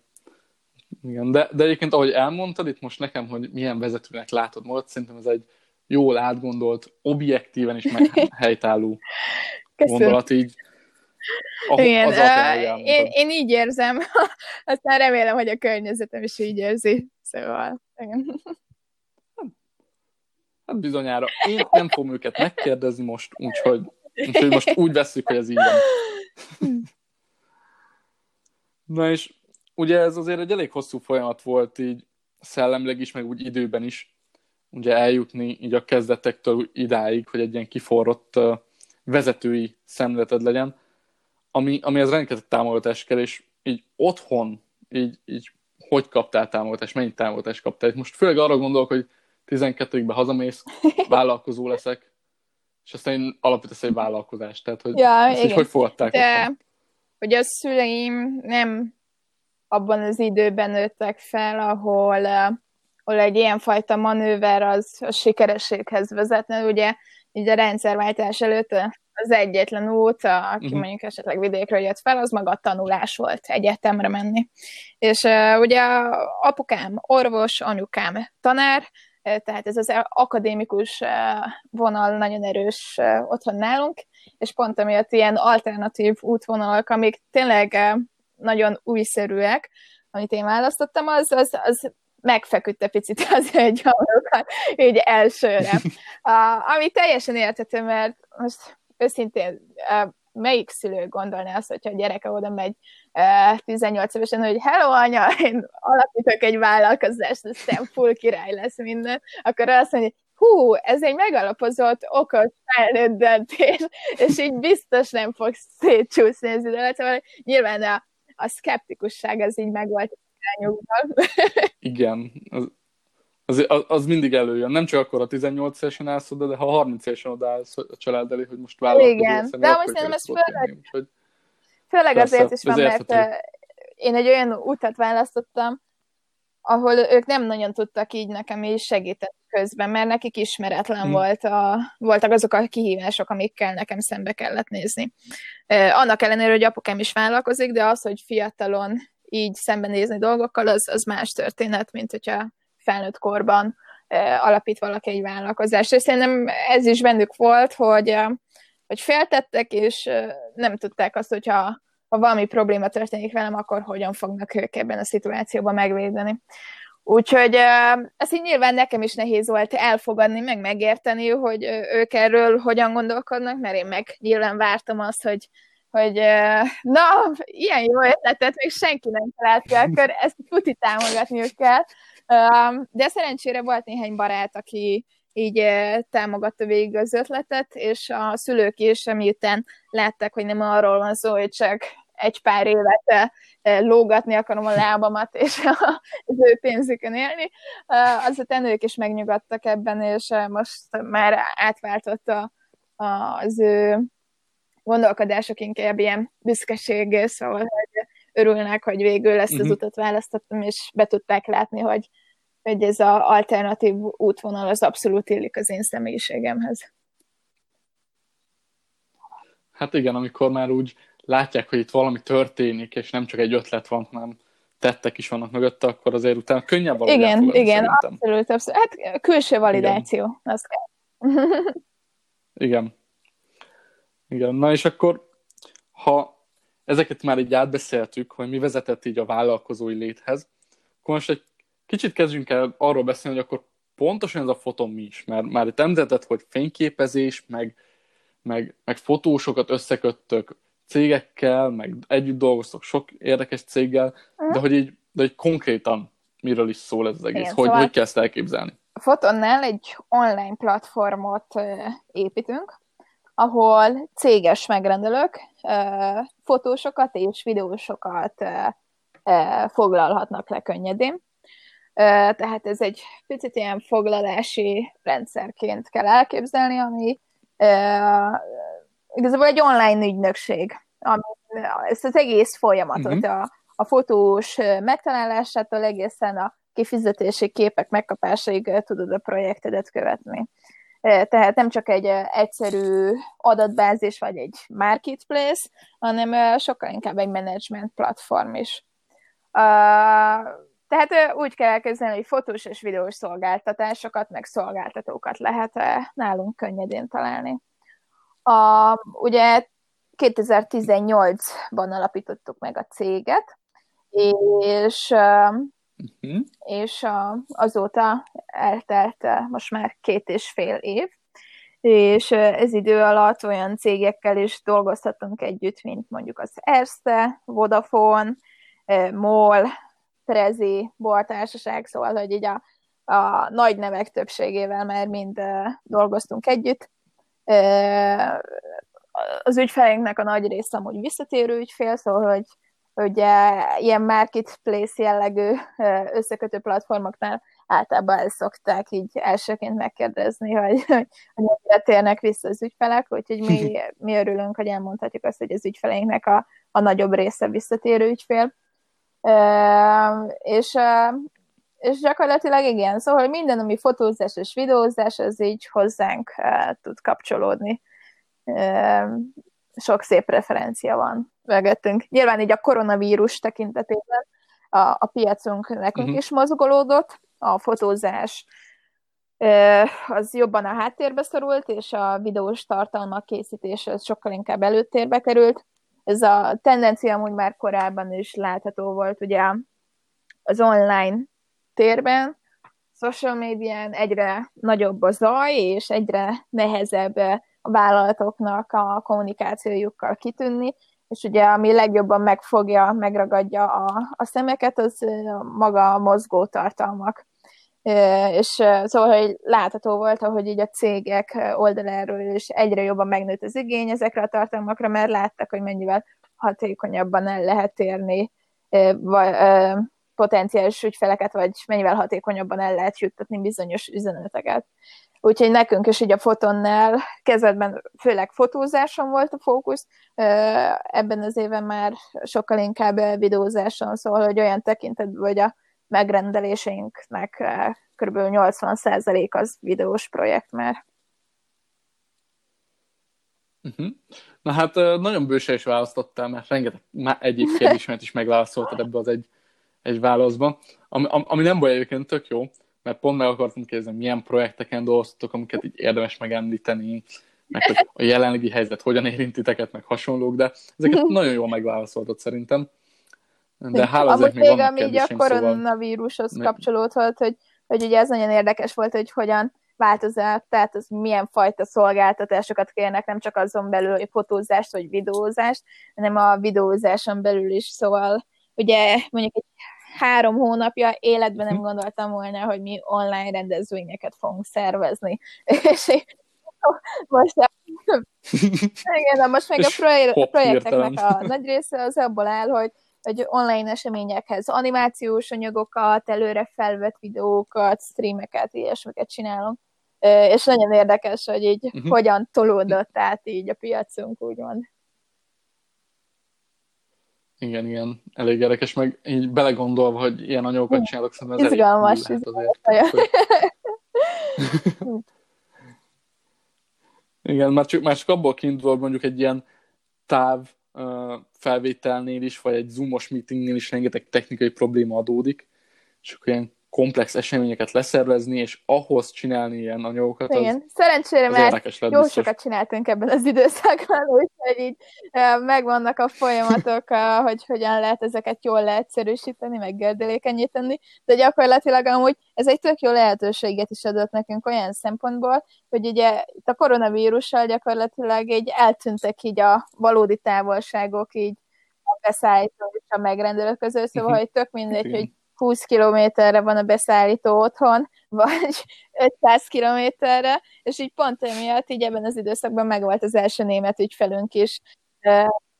Igen, de, de egyébként ahogy elmondtad itt most nekem, hogy milyen vezetőnek látod magad, szerintem ez egy jól átgondolt, objektíven is helytálló gondolat, így a, Igen, az uh, én, én így érzem, aztán remélem, hogy a környezetem is így érzi, szóval igen. Hát bizonyára. Én nem fogom őket megkérdezni most, úgyhogy, úgyhogy most úgy veszük, hogy ez így van. Na és ugye ez azért egy elég hosszú folyamat volt így szellemileg is, meg úgy időben is, ugye eljutni így a kezdetektől idáig, hogy egy ilyen kiforrott vezetői szemleted legyen, ami, ami az rengeteg támogatás kell, és így otthon, így, így hogy kaptál támogatást, mennyit támogatást kaptál. Most főleg arra gondolok, hogy 12-ben hazamész, vállalkozó leszek, és aztán én alapítasz egy vállalkozást. Tehát, hogy ja, ezt hogy fogadták? De, otthon? hogy a szüleim nem abban az időben nőttek fel, ahol, ahol egy ilyenfajta manőver az a sikerességhez vezetne. Ugye így a rendszerváltás előtt az egyetlen út, aki uh-huh. mondjuk esetleg vidékről jött fel, az maga a tanulás volt, egyetemre menni. És uh, ugye apukám orvos, anyukám tanár, tehát ez az akadémikus vonal nagyon erős otthon nálunk, és pont amiatt ilyen alternatív útvonalak, amik tényleg nagyon újszerűek, amit én választottam, az, az, az megfeküdt picit az hamarokat, így elsőre. Uh, ami teljesen értető, mert most őszintén uh, melyik szülő gondolná azt, hogyha a gyereke oda megy uh, 18 évesen, hogy hello anya, én alapítok egy vállalkozást, aztán full király lesz minden, akkor azt mondja, hú, ez egy megalapozott, okos, felnőtt döntés, és így biztos nem fog szétcsúszni az idő Szóval nyilván a, a szkeptikusság az így meg volt irányukban. Igen, az, az, az, mindig előjön. Nem csak akkor a 18 évesen állsz oda, de ha 30 évesen odaállsz a család elé, hogy most vállalkozol. Igen, de most szerintem ez főleg, úgyhogy... főleg persze, azért is van, mert én egy olyan utat választottam, ahol ők nem nagyon tudtak így nekem is segíteni közben, mert nekik ismeretlen hmm. volt a, voltak azok a kihívások, amikkel nekem szembe kellett nézni. Annak ellenére, hogy apukám is vállalkozik, de az, hogy fiatalon így szembenézni dolgokkal, az, az más történet, mint hogyha felnőtt korban alapít valaki egy vállalkozást. És szerintem ez is bennük volt, hogy, hogy féltettek, és nem tudták azt, hogyha ha valami probléma történik velem, akkor hogyan fognak ők ebben a szituációban megvédeni. Úgyhogy ez így nyilván nekem is nehéz volt elfogadni, meg megérteni, hogy ők erről hogyan gondolkodnak, mert én meg nyilván vártam azt, hogy, hogy na, ilyen jó ötletet még senki nem talált ki, akkor ezt futi támogatniuk kell. De szerencsére volt néhány barát, aki így támogatta végig az ötletet, és a szülők is, miután látták, hogy nem arról van szó, hogy csak egy pár évet lógatni akarom a lábamat, és az ő pénzükön élni. Azután ők is megnyugodtak ebben, és most már átváltott az ő gondolkodások inkább ilyen büszkeség, szóval hogy örülnek, hogy végül ezt az uh-huh. utat választottam, és be tudták látni, hogy, hogy ez az alternatív útvonal az abszolút illik az én személyiségemhez. Hát igen, amikor már úgy látják, hogy itt valami történik, és nem csak egy ötlet van, hanem tettek is vannak mögötte, akkor azért utána könnyebb valahogy Igen, igen, szerintem. abszolút, abszolút. Hát külső validáció, igen. az kell. igen. Igen, na és akkor, ha ezeket már így átbeszéltük, hogy mi vezetett így a vállalkozói léthez, akkor most egy kicsit kezdjünk el arról beszélni, hogy akkor pontosan ez a fotó mi is, mert már itt említett, hogy fényképezés, meg, meg, meg fotósokat összeköttök, cégekkel, meg együtt dolgoztok sok érdekes céggel, uh-huh. de hogy így, de hogy konkrétan miről is szól ez az egész, Igen, hogy, szóval hogy kell ezt elképzelni? Fotonnál egy online platformot építünk, ahol céges megrendelők fotósokat és videósokat foglalhatnak le könnyedén. Tehát ez egy picit ilyen foglalási rendszerként kell elképzelni, ami igazából egy online ügynökség, ami ezt az egész folyamatot, uh-huh. a, a fotós megtalálásától egészen a kifizetési képek megkapásaig tudod a projektedet követni. Tehát nem csak egy egyszerű adatbázis vagy egy marketplace, hanem sokkal inkább egy management platform is. Tehát úgy kell elkezdeni, hogy fotós és videós szolgáltatásokat, meg szolgáltatókat lehet nálunk könnyedén találni. A, ugye 2018-ban alapítottuk meg a céget, és, uh-huh. és azóta eltelt most már két és fél év, és ez idő alatt olyan cégekkel is dolgozhatunk együtt, mint mondjuk az Erste, Vodafone, MOL, Trezi, Bortársaság, szóval, hogy így a, a nagy nevek többségével már mind dolgoztunk együtt, az ügyfeleinknek a nagy része amúgy visszatérő ügyfél, szóval, hogy, hogy ilyen marketplace jellegű összekötő platformoknál általában el szokták így elsőként megkérdezni, hogy, hogy, hogy térnek vissza az ügyfelek, úgyhogy mi, mi örülünk, hogy elmondhatjuk azt, hogy az ügyfeleinknek a, a nagyobb része visszatérő ügyfél. és és gyakorlatilag igen, szóval minden, ami fotózás és videózás, az így hozzánk uh, tud kapcsolódni. Uh, sok szép referencia van mögöttünk. Nyilván így a koronavírus tekintetében a, a piacunk nekünk uh-huh. is mozgolódott, a fotózás az jobban a háttérbe szorult, és a videós tartalmak készítése sokkal inkább előtérbe került. Ez a tendencia amúgy már korábban is látható volt, ugye az online térben, social médián egyre nagyobb a zaj, és egyre nehezebb a vállalatoknak a kommunikációjukkal kitűnni, és ugye ami legjobban megfogja, megragadja a, a szemeket, az maga a mozgó tartalmak. És szóval, hogy látható volt, ahogy így a cégek oldaláról is egyre jobban megnőtt az igény ezekre a tartalmakra, mert láttak, hogy mennyivel hatékonyabban el lehet érni potenciális ügyfeleket, vagy mennyivel hatékonyabban el lehet juttatni bizonyos üzeneteket. Úgyhogy nekünk is így a fotonnál kezdetben főleg fotózáson volt a fókusz, ebben az éven már sokkal inkább videózáson, szóval, hogy olyan tekintetben, hogy a megrendeléseinknek kb. 80% az videós projekt már. Uh-huh. Na hát nagyon bőse is választottál, mert rengeteg már egyik kérdésemet is megválaszoltad ebbe az egy, egy válaszba, ami, ami nem baj egyébként tök jó, mert pont meg akartam kérdezni, milyen projekteken dolgoztatok, amiket így érdemes megemlíteni, meg hogy a jelenlegi helyzet hogyan érintiteket, meg hasonlók, de ezeket nagyon jól megválaszoltad szerintem. De hála azért még, még ami így a szóval- koronavírushoz szóval... kapcsolódhat, hogy, hogy ugye ez nagyon érdekes volt, hogy hogyan változott, tehát az milyen fajta szolgáltatásokat kérnek, nem csak azon belül, hogy fotózást vagy videózást, hanem a videózáson belül is, szóval ugye mondjuk egy három hónapja életben nem mhm. gondoltam volna, hogy mi online rendezvényeket fogunk szervezni. És most, igen, de most meg a projek- projekteknek a nagy része az abból áll, hogy hogy online eseményekhez animációs anyagokat, előre felvett videókat, streameket, ilyesmiket csinálunk. És nagyon érdekes, hogy így uh-huh. hogyan tolódott át így a piacunk, úgymond. Igen, igen, elég érdekes, meg így belegondolva, hogy ilyen anyagokat csinálok, szerintem ez izgalmas, elég izgalmas. Azért, hogy... igen, már csak, már csak abból kiindul, mondjuk egy ilyen táv uh, felvételnél is, vagy egy zoomos meetingnél is rengeteg technikai probléma adódik, és akkor ilyen komplex eseményeket leszervezni, és ahhoz csinálni ilyen anyagokat. Igen, az, szerencsére az már jó biztos. sokat csináltunk ebben az időszakban, úgyhogy így megvannak a folyamatok, hogy hogyan lehet ezeket jól leegyszerűsíteni, meg gördülékenyíteni, de gyakorlatilag amúgy ez egy tök jó lehetőséget is adott nekünk olyan szempontból, hogy ugye itt a koronavírussal gyakorlatilag így eltűntek így a valódi távolságok így a beszállító és a megrendelő között, szóval, uh-huh. hogy tök mindegy, hogy 20 kilométerre van a beszállító otthon, vagy 500 kilométerre, és így pont emiatt így ebben az időszakban megvolt az első német ügyfelünk is.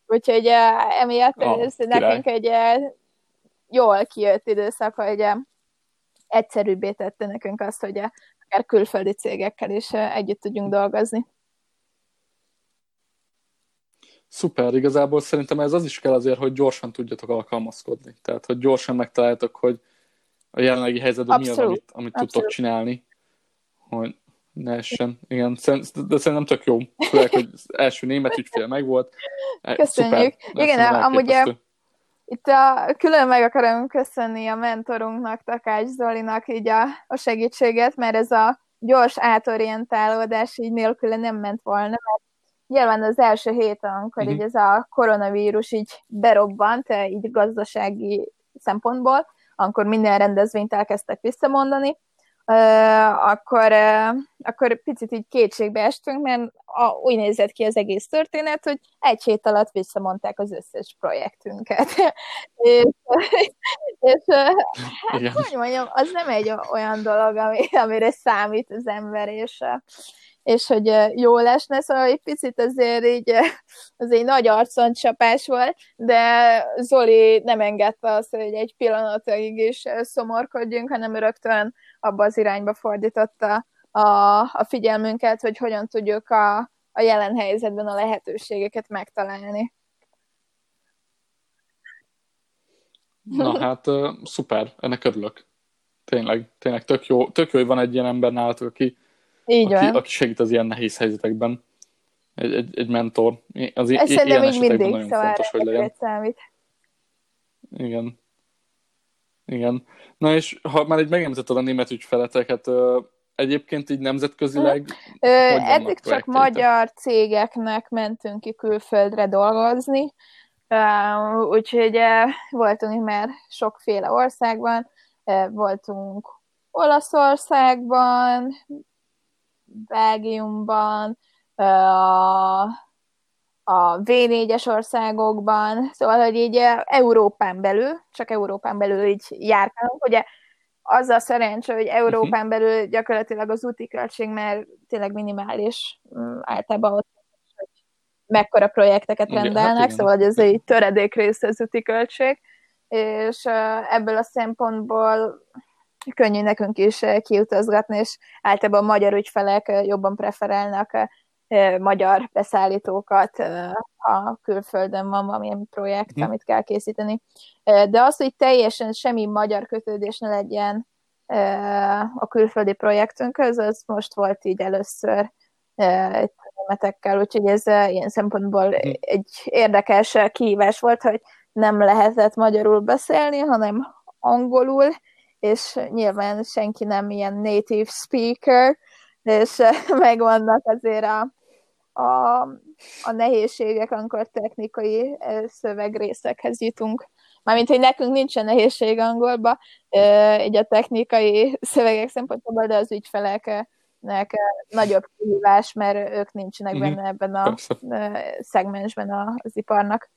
Úgyhogy emiatt oh, ez király. nekünk egy jól kijött időszak, hogy egyszerűbbé tette nekünk azt, hogy akár külföldi cégekkel is együtt tudjunk dolgozni. Szuper, igazából szerintem ez az is kell azért, hogy gyorsan tudjatok alkalmazkodni. Tehát, hogy gyorsan megtaláltok, hogy a jelenlegi helyzetben mi az, amit, amit tudtok csinálni, hogy ne essen. Igen, de szerintem tök jó. Főleg, hogy az első német ügyfél megvolt. E, Köszönjük. Szuper, Igen, amúgy a, itt a, külön meg akarom köszönni a mentorunknak, Takács Zolinak így a, a segítséget, mert ez a gyors átorientálódás így nélküle nem ment volna, mert nyilván az első héten, amikor uh-huh. így ez a koronavírus így berobbant, eh, így gazdasági szempontból, amikor minden rendezvényt elkezdtek visszamondani, uh, akkor, uh, akkor picit így kétségbe estünk, mert a, úgy nézett ki az egész történet, hogy egy hét alatt visszamondták az összes projektünket. és, és hát, hogy mondjam, az nem egy olyan dolog, ami, amire számít az ember, és és hogy jó lesne, szóval egy picit azért így, az egy nagy arconcsapás volt, de Zoli nem engedte azt, hogy egy pillanatig is szomorkodjunk, hanem rögtön abba az irányba fordította a, a figyelmünket, hogy hogyan tudjuk a, a jelen helyzetben a lehetőségeket megtalálni. Na hát, szuper, ennek örülök. Tényleg, tényleg tök jó, tök jó, hogy van egy ilyen ember nálatok, aki, így aki, van. aki segít az ilyen nehéz helyzetekben. Egy, egy, egy mentor. Az Ez i- ilyen így mindig, nagyon szóval fontos, hogy legyen. Számít. Igen. Igen. Na és ha már egy megemlítetted a német ügyfeleteket, egyébként így nemzetközileg Ö, eddig csak magyar cégeknek mentünk ki külföldre dolgozni, úgyhogy voltunk már sokféle országban, voltunk Olaszországban, Belgiumban, a, a V4-es országokban, szóval, hogy így Európán belül, csak Európán belül így járkálunk, ugye az a szerencsé, hogy Európán mhm. belül gyakorlatilag az úti költség már tényleg minimális, általában ott hogy mekkora projekteket hát rendelnek, hát szóval hogy ez egy töredék része az úti költség, és ebből a szempontból könnyű nekünk is kiutazgatni, és általában a magyar ügyfelek jobban preferálnak magyar beszállítókat, ha külföldön van valamilyen projekt, mm. amit kell készíteni. De az, hogy teljesen semmi magyar kötődés ne legyen a külföldi projektünkhöz, az most volt így először németekkel, úgyhogy ez ilyen szempontból mm. egy érdekes kihívás volt, hogy nem lehetett magyarul beszélni, hanem angolul, és nyilván senki nem ilyen native speaker, és megvannak azért a, a, a nehézségek, amikor technikai szövegrészekhez jutunk. Mármint, hogy nekünk nincsen nehézség angolba, így a technikai szövegek szempontjából, de az ügyfeleknek nagyobb kihívás, mert ők nincsenek mhm. benne ebben a szegmensben az iparnak.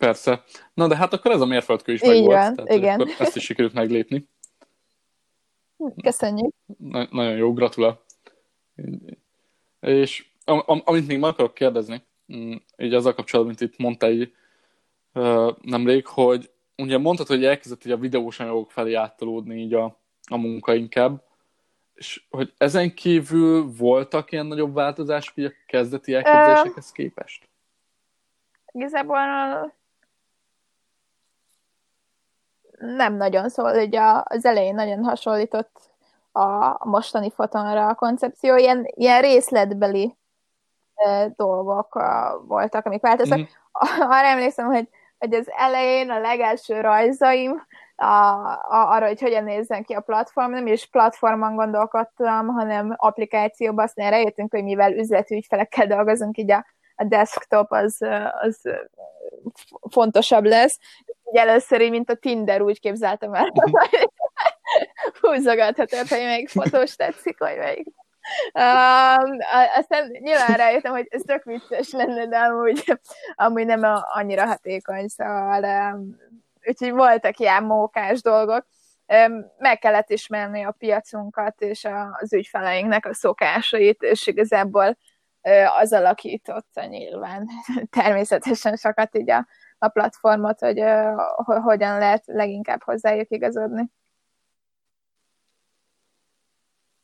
Persze. Na de hát akkor ez a mérföldkő is megvolt. Van, igen. ezt is sikerült meglépni. Köszönjük. Na, nagyon jó, gratulál. És am, amit még meg akarok kérdezni, mm, így azzal kapcsolatban, mint itt mondta így nemrég, hogy ugye mondtad, hogy elkezdett így a videós anyagok felé áttalódni így a, a munka inkább, és hogy ezen kívül voltak ilyen nagyobb változások így a kezdeti elképzelésekhez képest? Igazából nem nagyon, szóval hogy az elején nagyon hasonlított a mostani fotonra a koncepció, ilyen, ilyen részletbeli dolgok voltak, amik változtak. Mm. Arra emlékszem, hogy, hogy az elején a legelső rajzaim a, a, arra, hogy hogyan nézzen ki a platform, nem is platformon gondolkodtam, hanem applikációban, aztán rájöttünk, hogy mivel üzleti ügyfelekkel dolgozunk, így a, a desktop az, az fontosabb lesz. Ugye először így, mint a Tinder, úgy képzeltem el, húzogathatod, hogy melyik fotós tetszik, vagy melyik. Um, aztán nyilván rájöttem, hogy ez tök vicces lenne, de amúgy, amúgy nem annyira hatékony, szóval um, úgyhogy voltak ilyen mókás dolgok. Um, meg kellett ismerni a piacunkat és a, az ügyfeleinknek a szokásait, és igazából az alakította nyilván természetesen sokat így a, a platformot, hogy uh, hogyan lehet leginkább hozzájuk igazodni.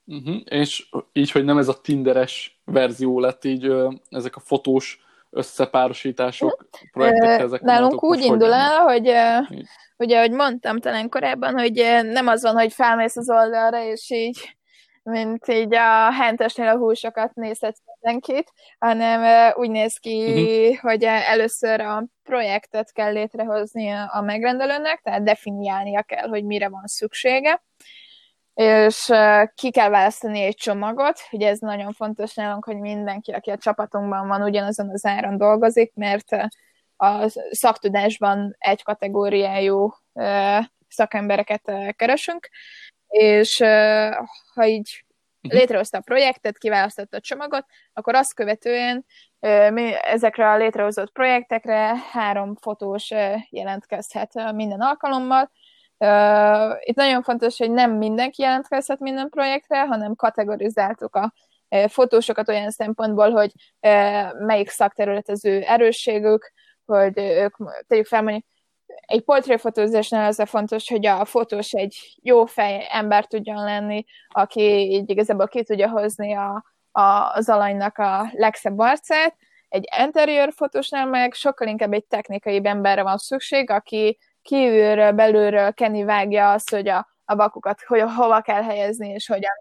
Uh-huh. És így, hogy nem ez a tinderes verzió lett, így ezek a fotós összepárosítások, projektek, ezek Nálunk úgy indul el, hogy ugye, ahogy mondtam talán korábban, hogy nem az van, hogy felmész az oldalra, és így mint így a hentesnél a húsokat nézhetsz mindenkit, hanem úgy néz ki, uh-huh. hogy először a projektet kell létrehozni a megrendelőnek, tehát definiálnia kell, hogy mire van szüksége, és ki kell választani egy csomagot, ugye ez nagyon fontos nálunk, hogy mindenki, aki a csapatunkban van, ugyanazon az áron dolgozik, mert a szaktudásban egy kategóriájú szakembereket keresünk, és ha így mhm. létrehozta a projektet, kiválasztotta a csomagot, akkor azt követően ezekre a létrehozott projektekre három fotós jelentkezhet minden alkalommal, itt nagyon fontos, hogy nem mindenki jelentkezhet minden projektre, hanem kategorizáltuk a fotósokat olyan szempontból, hogy melyik szakterület az ő erősségük, hogy ők, tegyük fel mondjuk, egy portréfotózásnál az a fontos, hogy a fotós egy jó fej ember tudjon lenni, aki így igazából ki tudja hozni a, a, az alanynak a legszebb arcát. Egy interior fotósnál meg sokkal inkább egy technikai emberre van szükség, aki kívülről, belülről Kenny vágja azt, hogy a, a bakukat hogy, hova kell helyezni, és hogyan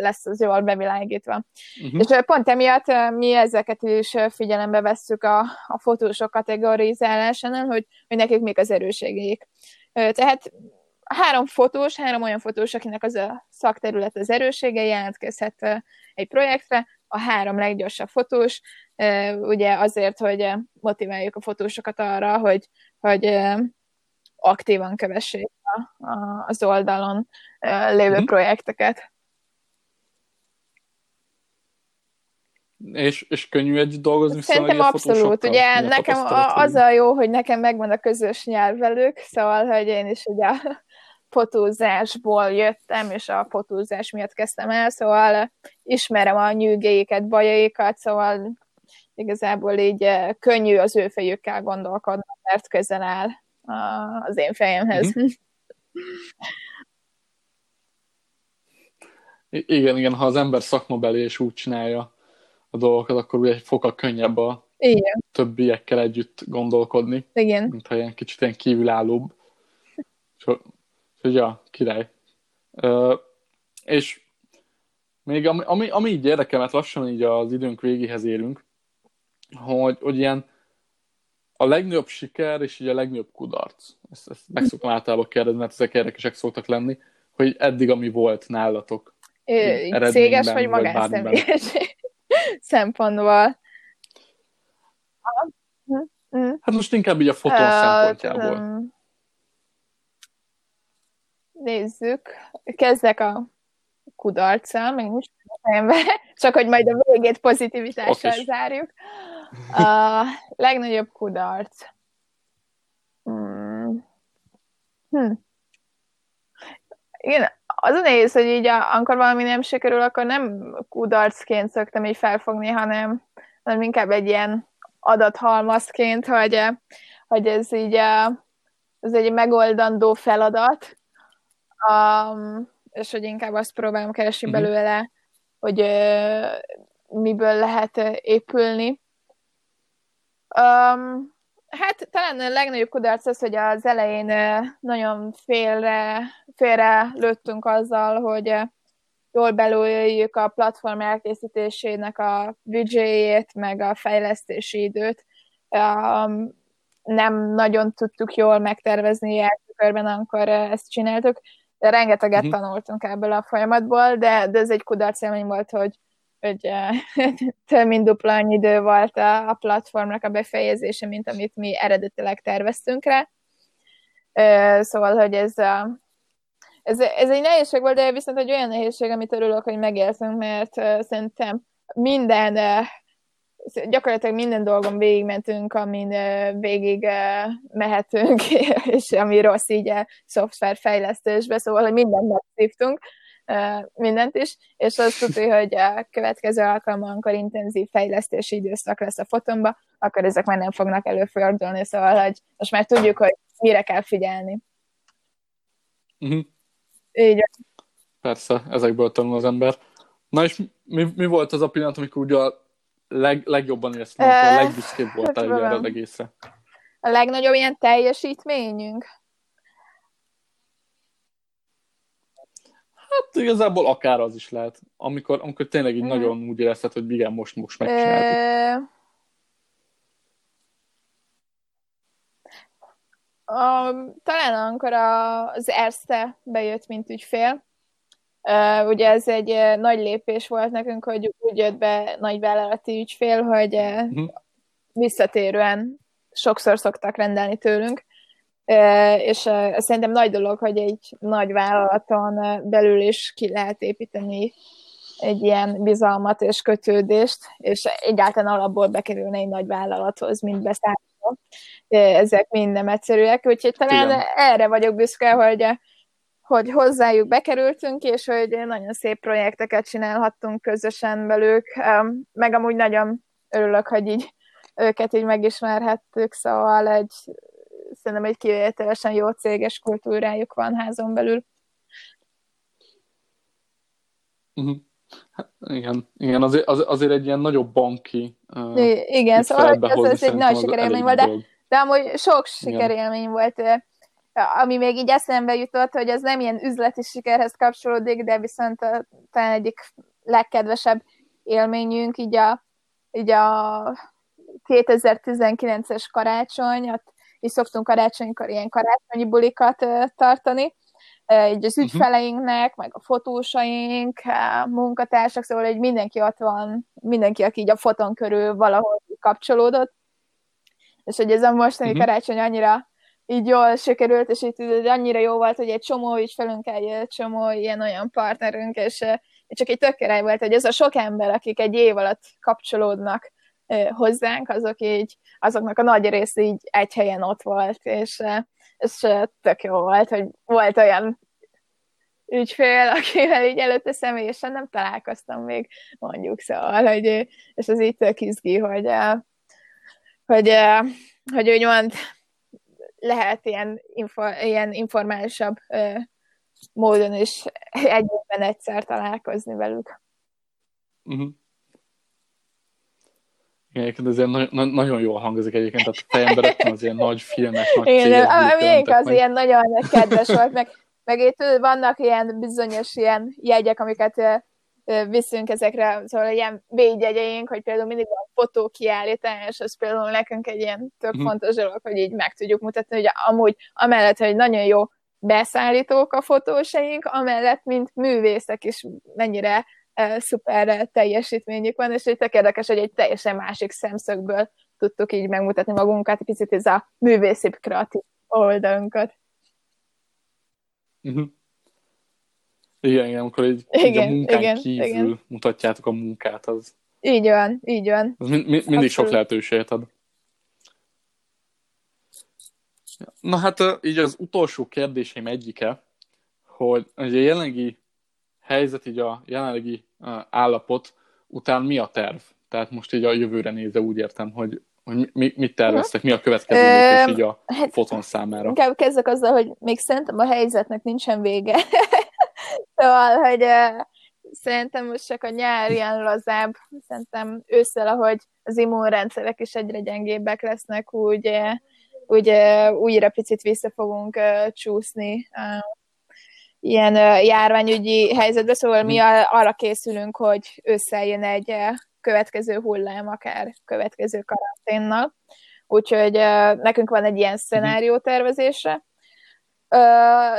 lesz az jól bevilágítva. Uh-huh. És pont emiatt mi ezeket is figyelembe vesszük a, a fotósok kategorizálásánál, hogy, hogy nekik mik az erőségeik. Tehát három fotós, három olyan fotós, akinek az a szakterület az erősége, jelentkezhet egy projektre, a három leggyorsabb fotós, ugye azért, hogy motiváljuk a fotósokat arra, hogy, hogy aktívan kövessék a, a, az oldalon lévő uh-huh. projekteket. És, és könnyű egy dolgozni Szerintem abszolút. Ugye nekem a, az a jó, hogy nekem megvan a közös nyelvelők, szóval, hogy én is ugye a fotózásból jöttem, és a fotózás miatt kezdtem el, szóval ismerem a nyűgéiket, bajaikat, szóval igazából így könnyű az ő fejükkel gondolkodni, mert közel áll az én fejemhez. Mm-hmm. Igen, igen, ha az ember szakmabeli és úgy csinálja a dolgokat, akkor ugye egy fokkal könnyebb a igen. többiekkel együtt gondolkodni. Igen. Mint ha ilyen kicsit ilyen kívülállóbb. És ja, király. Uh, és még ami, ami, ami így érdekel, mert lassan így az időnk végéhez érünk, hogy, hogy ilyen a legnagyobb siker és így a legnagyobb kudarc. Ezt, ezt meg szoktam általában kérdezni, mert ezek érdekesek szoktak lenni, hogy eddig ami volt nálatok. Ö, céges vagy magánszemélyes szempontból. Hát most inkább így a fotó uh, szempontjából. Um, nézzük. Kezdek a kudarccal, még nincs csak hogy majd a végét pozitivitással zárjuk. A legnagyobb kudarc. Hmm. Hm. Igen, az a nehéz, hogy így a, amikor valami nem sikerül, akkor nem kudarcként szoktam így felfogni, hanem, hanem inkább egy ilyen adathalmazként, hogy, hogy ez így ez egy megoldandó feladat, um, és hogy inkább azt próbálom keresni mm-hmm. belőle, hogy miből lehet épülni. Um, hát talán a legnagyobb kudarc az, hogy az elején nagyon félre, félre lőttünk azzal, hogy jól belőjük a platform elkészítésének a büdzséjét, meg a fejlesztési időt. Um, nem nagyon tudtuk jól megtervezni első körben, amikor ezt csináltuk. De rengeteget uh-huh. tanultunk ebből a folyamatból, de, de ez egy kudarc élmény volt, hogy hogy több mint dupla annyi idő volt a, a platformnak a befejezése, mint amit mi eredetileg terveztünk rá. Szóval, hogy ez, ez, ez egy nehézség volt, de viszont egy olyan nehézség, amit örülök, hogy megéltünk, mert szerintem minden gyakorlatilag minden dolgon végigmentünk, amin végig mehetünk, és ami rossz így a szoftverfejlesztésbe, szóval, hogy mindent megszívtunk, mindent is, és azt tudja, hogy a következő alkalommal, amikor intenzív fejlesztési időszak lesz a fotomba, akkor ezek már nem fognak előfordulni, szóval, hogy most már tudjuk, hogy mire kell figyelni. Uh-huh. Így Persze, ezekből tanul az ember. Na és mi, mi volt az a pillanat, amikor ugye a leg, legjobban éreztem, uh, a legbüszkébb voltál hát, erre az egészre? A legnagyobb ilyen teljesítményünk? Hát igazából akár az is lehet. Amikor, amikor tényleg így mm. nagyon úgy érezted, hogy igen, most, most megcsináltuk. Uh, talán amikor a, az Erste bejött, mint ügyfél, uh, ugye ez egy uh, nagy lépés volt nekünk, hogy úgy jött be nagy vállalati ügyfél, hogy uh, uh-huh. visszatérően sokszor szoktak rendelni tőlünk, és szerintem nagy dolog, hogy egy nagy vállalaton belül is ki lehet építeni egy ilyen bizalmat és kötődést, és egyáltalán alapból bekerülne egy nagy vállalathoz, mint beszállító. Ezek mind nem egyszerűek, úgyhogy talán Igen. erre vagyok büszke, hogy, hogy hozzájuk bekerültünk, és hogy nagyon szép projekteket csinálhattunk közösen velük, meg amúgy nagyon örülök, hogy így őket így megismerhettük, szóval egy szerintem egy kivételesen jó céges kultúrájuk van házon belül. Uh-huh. Hát, igen, igen azért, az, azért egy ilyen nagyobb banki uh, Igen, szóval ez, ez egy nagy sikerélmény volt, de, de amúgy sok sikerélmény volt, ami még így eszembe jutott, hogy ez nem ilyen üzleti sikerhez kapcsolódik, de viszont talán egyik legkedvesebb élményünk, így a, így a 2019-es karácsony, ott és szoktunk karácsonykor ilyen karácsonyi bulikat tartani, így az mhm. ügyfeleinknek, meg a fotósaink, a munkatársak, szóval hogy mindenki ott van, mindenki, aki így a foton körül valahol kapcsolódott, és hogy ez a mostani uh-huh. karácsony annyira így jól sikerült, és itt annyira jó volt, hogy egy csomó ügyfelünk, egy csomó ilyen-olyan partnerünk, és csak egy tök volt, hogy ez a sok ember, akik egy év alatt kapcsolódnak hozzánk, azok így, azoknak a nagy része így egy helyen ott volt, és, és tök jó volt, hogy volt olyan ügyfél, akivel így előtte személyesen nem találkoztam még, mondjuk, szóval, hogy, és ez így tök izgi, hogy, hogy, hogy úgymond lehet ilyen, info, ilyen informálisabb módon is egyben egyszer találkozni velük. Uh-huh. Igen, ez ilyen na- na- nagyon jól hangzik egyébként, tehát a fejemben rögtön az ilyen nagy filmes, nagy Igen, ami az meg. ilyen nagyon kedves volt, meg, meg itt vannak ilyen bizonyos ilyen jegyek, amiket viszünk ezekre, szóval ilyen védjegyeink, hogy például mindig van fotókiállítás, az például nekünk egy ilyen tök mm. fontos dolog, hogy így meg tudjuk mutatni, hogy amúgy amellett, hogy nagyon jó beszállítók a fotósaink, amellett, mint művészek is mennyire uh, szuper teljesítményük van, és így tök érdekes, hogy egy teljesen másik szemszögből tudtuk így megmutatni magunkat, picit ez a művészi kreatív oldalunkat. Uh-huh. Igen, igen, amikor így, igen, így a munkán igen, kívül igen. mutatjátok a munkát, az... Így van, így van. Az mind, mind, mindig sok lehetőséget ad. Na hát így az utolsó kérdéseim egyike, hogy a jelenlegi helyzet, így a jelenlegi állapot után mi a terv? Tehát most így a jövőre nézve úgy értem, hogy, hogy mi, mit terveztek, mi a következő lépés így a hát, foton számára? Inkább kezdek azzal, hogy még szerintem a helyzetnek nincsen vége. szóval, hogy uh, szerintem most csak a nyár ilyen lazább, szerintem ősszel, ahogy az immunrendszerek is egyre gyengébbek lesznek, úgy uh, úgy újra picit vissza fogunk csúszni ilyen járványügyi helyzetbe, szóval mi mhm. arra készülünk, hogy összejön egy következő hullám, akár következő karanténnal. Úgyhogy nekünk van egy ilyen mhm. szenárió tervezésre.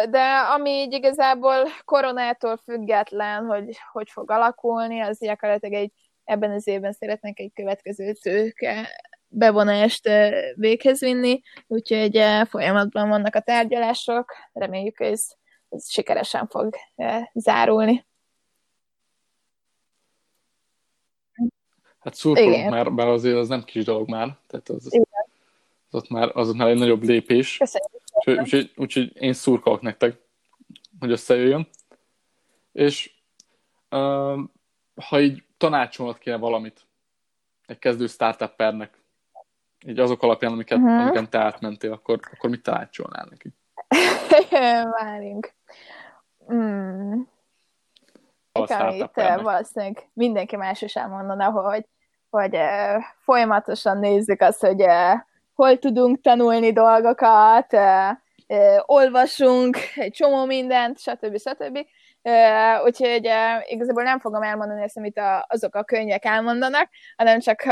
De ami így igazából koronától független, hogy hogy fog alakulni, az gyakorlatilag egy ebben az évben szeretnénk egy következő tőke bevonást véghez vinni, úgyhogy folyamatban vannak a tárgyalások, reméljük ez, ez sikeresen fog zárulni. Hát szurkolunk már, bár azért az nem kis dolog már, tehát az, az, az, ott már, az ott már egy nagyobb lépés. Úgyhogy, úgyhogy, úgyhogy én szurkolok nektek, hogy összejöjjön. És uh, ha így tanácsolnod kéne valamit egy kezdő startuppernek, így azok alapján, amiket, uh-huh. amiket te átmentél, akkor, akkor mit tanácsolnál neki? Várjunk. Hmm. Amit valószínűleg mindenki más is elmondana, hogy, hogy uh, folyamatosan nézzük azt, hogy uh, hol tudunk tanulni dolgokat, olvasunk egy csomó mindent, stb. stb. Úgyhogy igazából nem fogom elmondani ezt, amit a, azok a könyvek elmondanak, hanem csak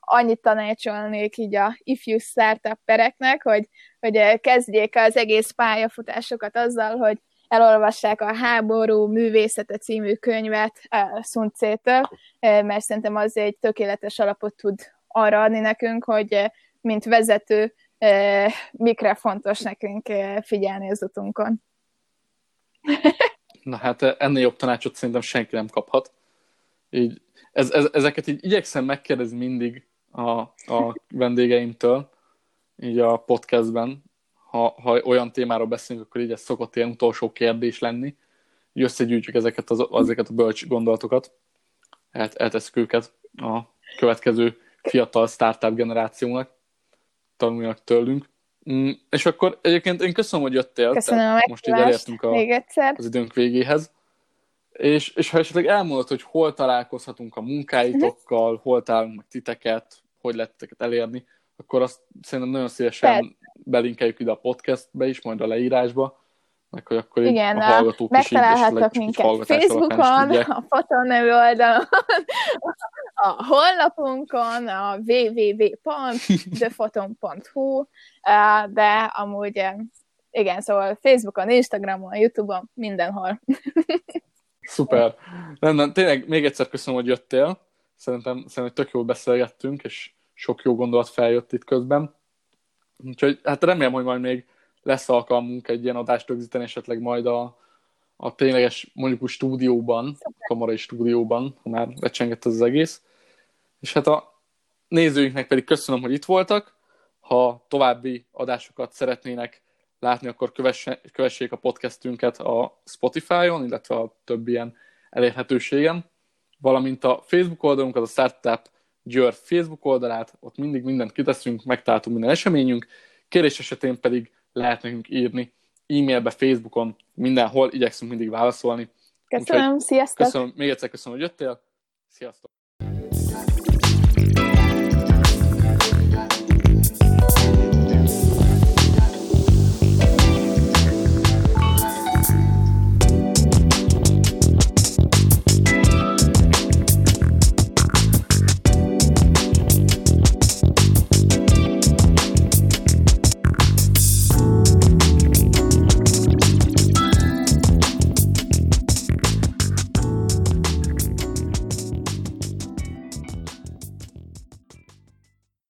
annyit tanácsolnék így a ifjú startuppereknek, hogy, hogy kezdjék az egész pályafutásokat azzal, hogy elolvassák a Háború művészete című könyvet Szuncétől, mert szerintem az egy tökéletes alapot tud arra adni nekünk, hogy mint vezető mikre fontos nekünk figyelni az utunkon. Na hát ennél jobb tanácsot szerintem senki nem kaphat. Így, ez, ez, ezeket így igyekszem megkérdezni mindig a, a vendégeimtől, így a podcastben, ha, ha olyan témáról beszélünk, akkor így ez szokott ilyen utolsó kérdés lenni, hogy összegyűjtjük ezeket, az, ezeket a bölcs gondolatokat, El, elteszük őket a következő fiatal startup generációnak, tanuljanak tőlünk. Mm, és akkor egyébként én köszönöm, hogy jöttél. Köszönöm a Most így elértünk a, még egyszer. az időnk végéhez. És, és ha esetleg elmondod, hogy hol találkozhatunk a munkáitokkal, uh-huh. hol találunk meg titeket, hogy lehet titeket elérni, akkor azt szerintem nagyon szívesen Persze. belinkeljük ide a podcastbe is, majd a leírásba, meg hogy akkor Igen, a hallgatók megtalálhatnak is minket Facebookon, a Foton nevű oldalon, a honlapunkon, a www.thefoton.hu, de amúgy igen, szóval Facebookon, Instagramon, Youtube-on, mindenhol. Szuper. Nem, tényleg még egyszer köszönöm, hogy jöttél. Szerintem, szerintem tök jól beszélgettünk, és sok jó gondolat feljött itt közben. Úgyhogy hát remélem, hogy majd még lesz alkalmunk egy ilyen adást rögzíteni, esetleg majd a, a tényleges mondjuk a stúdióban, a kamarai stúdióban, ha már lecsengett az egész. És hát a nézőinknek pedig köszönöm, hogy itt voltak. Ha további adásokat szeretnének látni, akkor kövessék a podcastünket a Spotify-on, illetve a több ilyen elérhetőségen, valamint a Facebook oldalunkat, a Startup Győr Facebook oldalát, ott mindig mindent kiteszünk, megtaláltunk minden eseményünk, kérés esetén pedig lehet nekünk írni e-mailbe, Facebookon, mindenhol, igyekszünk mindig válaszolni. Köszönöm, Úgyhogy sziasztok! Köszönöm, még egyszer köszönöm, hogy jöttél, sziasztok!